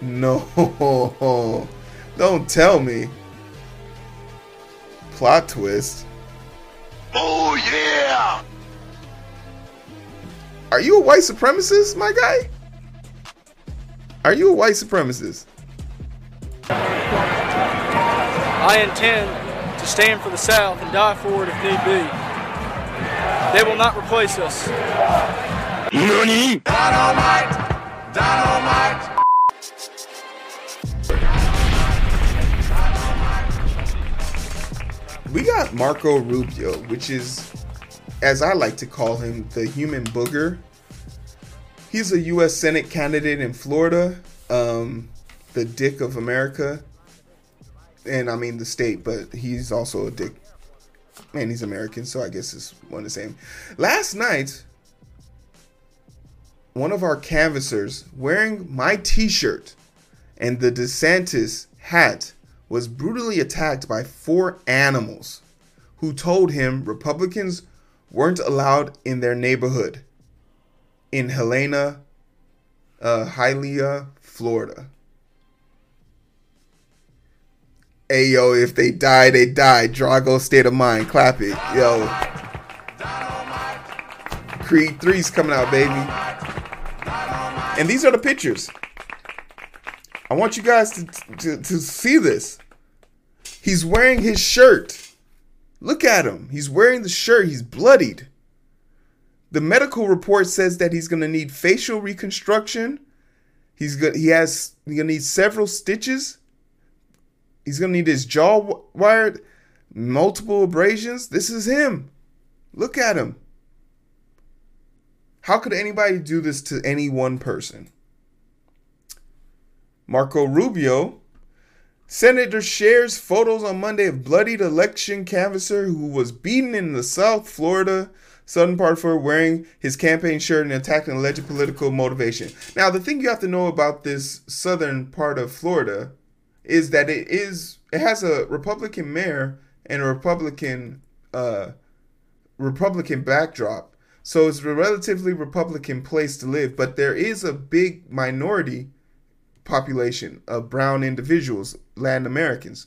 No. Don't tell me. Plot twist. Oh yeah! Are you a white supremacist, my guy? Are you a white supremacist? I intend to stand for the South and die for it if need be. They will not replace us. NANI? Dynamite! Dynamite! We got Marco Rubio, which is, as I like to call him, the human booger. He's a U.S. Senate candidate in Florida, um, the dick of America. And I mean the state, but he's also a dick. Man, he's American, so I guess it's one the same. Last night, one of our canvassers wearing my t shirt and the DeSantis hat was brutally attacked by four animals who told him Republicans weren't allowed in their neighborhood in Helena, uh, Hialeah, Florida. Hey yo, if they die, they die. Drago state of mind. Clap it. Yo. Creed 3's coming out, baby. And these are the pictures. I want you guys to, to, to see this. He's wearing his shirt. Look at him. He's wearing the shirt. He's bloodied. The medical report says that he's going to need facial reconstruction. He's good. He has. He's going to need several stitches. He's going to need his jaw wired. Multiple abrasions. This is him. Look at him. How could anybody do this to any one person? Marco Rubio, Senator shares photos on Monday of bloodied election canvasser who was beaten in the South Florida southern part for wearing his campaign shirt and attacking alleged political motivation. Now, the thing you have to know about this southern part of Florida is that it is it has a Republican mayor and a Republican uh, Republican backdrop. So it's a relatively Republican place to live, but there is a big minority population of brown individuals, Latin Americans.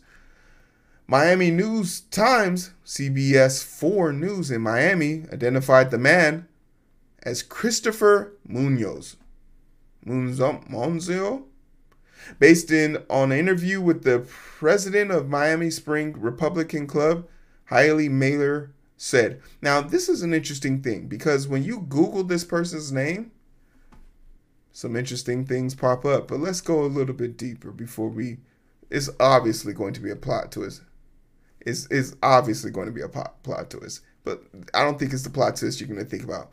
Miami News Times, CBS 4 News in Miami, identified the man as Christopher Munoz. Monzio? Based in on an interview with the president of Miami Spring Republican Club, Hailey Mailer said. Now, this is an interesting thing because when you Google this person's name, some interesting things pop up. But let's go a little bit deeper before we. It's obviously going to be a plot twist. It's, it's obviously going to be a plot, plot twist. But I don't think it's the plot twist you're going to think about.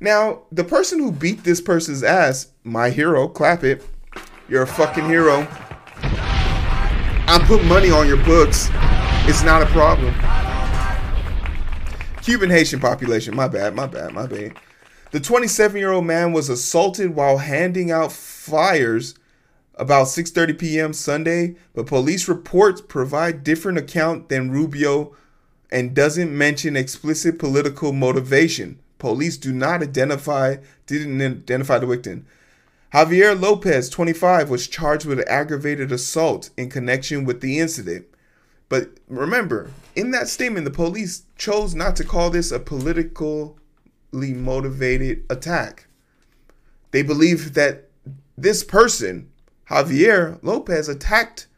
Now, the person who beat this person's ass, my hero, clap it. You're a fucking hero. I put money on your books. It's not a problem. Cuban Haitian population. My bad, my bad, my bad. The 27 year old man was assaulted while handing out flyers about 6:30 p.m. Sunday, but police reports provide different account than Rubio and doesn't mention explicit political motivation. Police do not identify didn't identify the victim. Javier Lopez, 25, was charged with aggravated assault in connection with the incident. But remember, in that statement, the police chose not to call this a political motivated attack. They believe that this person, Javier Lopez, attacked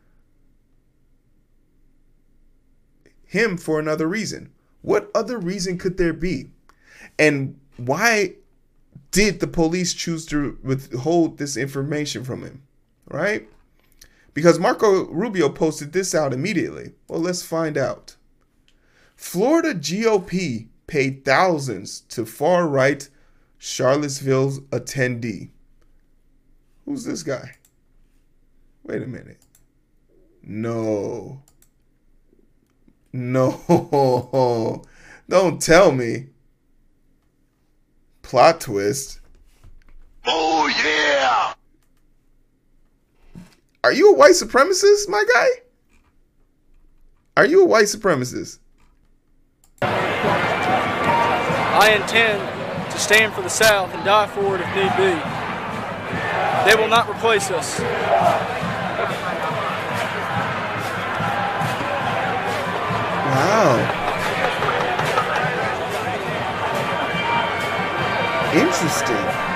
him for another reason. What other reason could there be? And why did the police choose to withhold this information from him? Right? Because Marco Rubio posted this out immediately. Well, let's find out. Florida GOP paid thousands to far right Charlottesville's attendee. Who's this guy? Wait a minute. No. No. Don't tell me. Plot twist. Oh yeah! Are you a white supremacist, my guy? Are you a white supremacist? I intend to stand for the South and die for it if need be. They will not replace us. Wow. Interesting.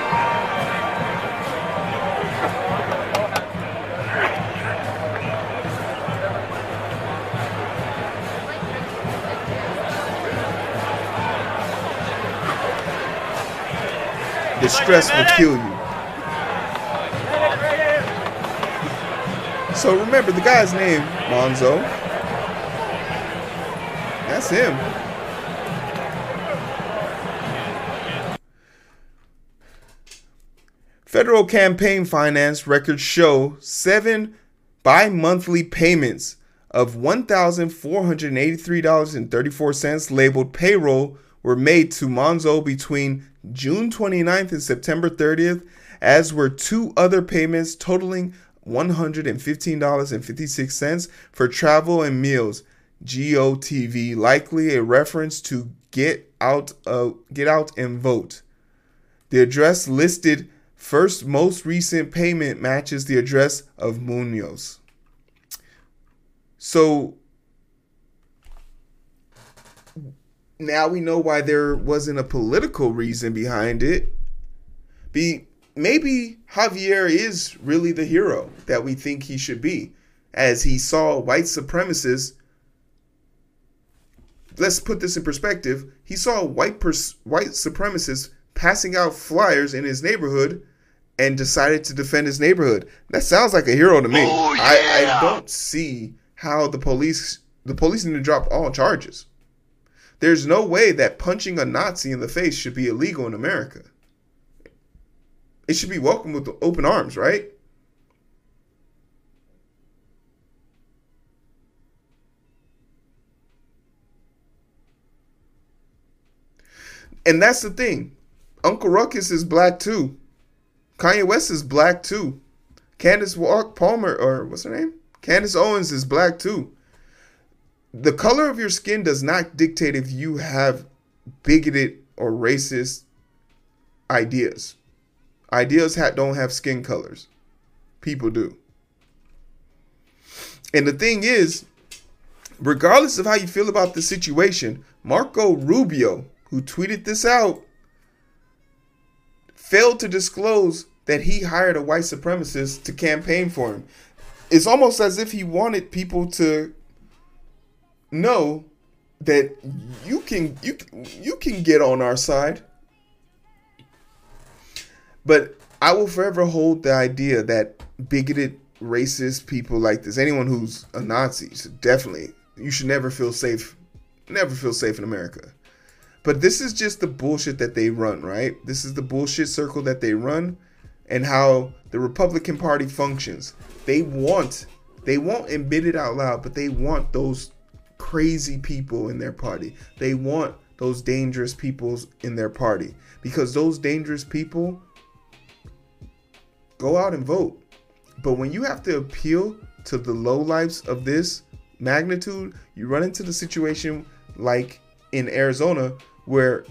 The stress will kill you. So remember the guy's name, Monzon. That's him. Federal campaign finance records show seven bi monthly payments of $1,483.34 labeled payroll were made to Monzon between June 29th and September 30th, as were two other payments totaling $115.56 for travel and meals. GOTV, likely a reference to get out uh, get out and vote. The address listed first most recent payment matches the address of Munoz. So now we know why there wasn't a political reason behind it. Be maybe Javier is really the hero that we think he should be, as he saw white supremacists. Let's put this in perspective. He saw white pers- white supremacists passing out flyers in his neighborhood and decided to defend his neighborhood. That sounds like a hero to me. Oh, I. I don't see how the police the police need to drop all charges. There's no way that punching a Nazi in the face should be illegal in America. It should be welcomed with open arms, right? And that's the thing. Uncle Ruckus is black too. Kanye West is black too. Candace Walk Palmer, or what's her name? Candace Owens is black too. The color of your skin does not dictate if you have bigoted or racist ideas. Ideas ha- don't have skin colors. People do. And the thing is, regardless of how you feel about the situation, Marco Rubio, who tweeted this out, failed to disclose that he hired a white supremacist to campaign for him. It's almost as if he wanted people to know that you can you you can get on our side. But I will forever hold the idea that bigoted, racist people like this, anyone who's a Nazi, should definitely you should never feel safe, never feel safe in America. But this is just the bullshit that they run, right? This is the bullshit circle that they run and how the Republican Party functions. They want, they won't admit it out loud, but they want those crazy people in their party. They want those dangerous people in their party because those dangerous people go out and vote. But when you have to appeal to the lowlifes of this magnitude, you run into the situation like in Arizona where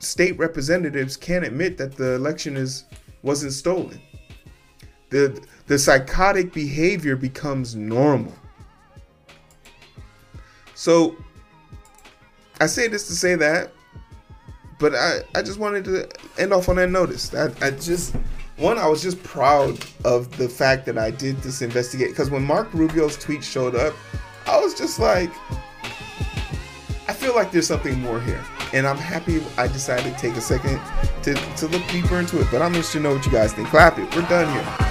state representatives can't admit that the election is wasn't stolen. The the psychotic behavior becomes normal. So I say this to say that, but I, I just wanted to end off on that notice. I, I just one, I was just proud of the fact that I did this investigate because when Mark Rubio's tweet showed up, I was just like, I feel like there's something more here. And I'm happy I decided to take a second to, to look deeper into it. But I'm interested to know what you guys think. Clap it. We're done here.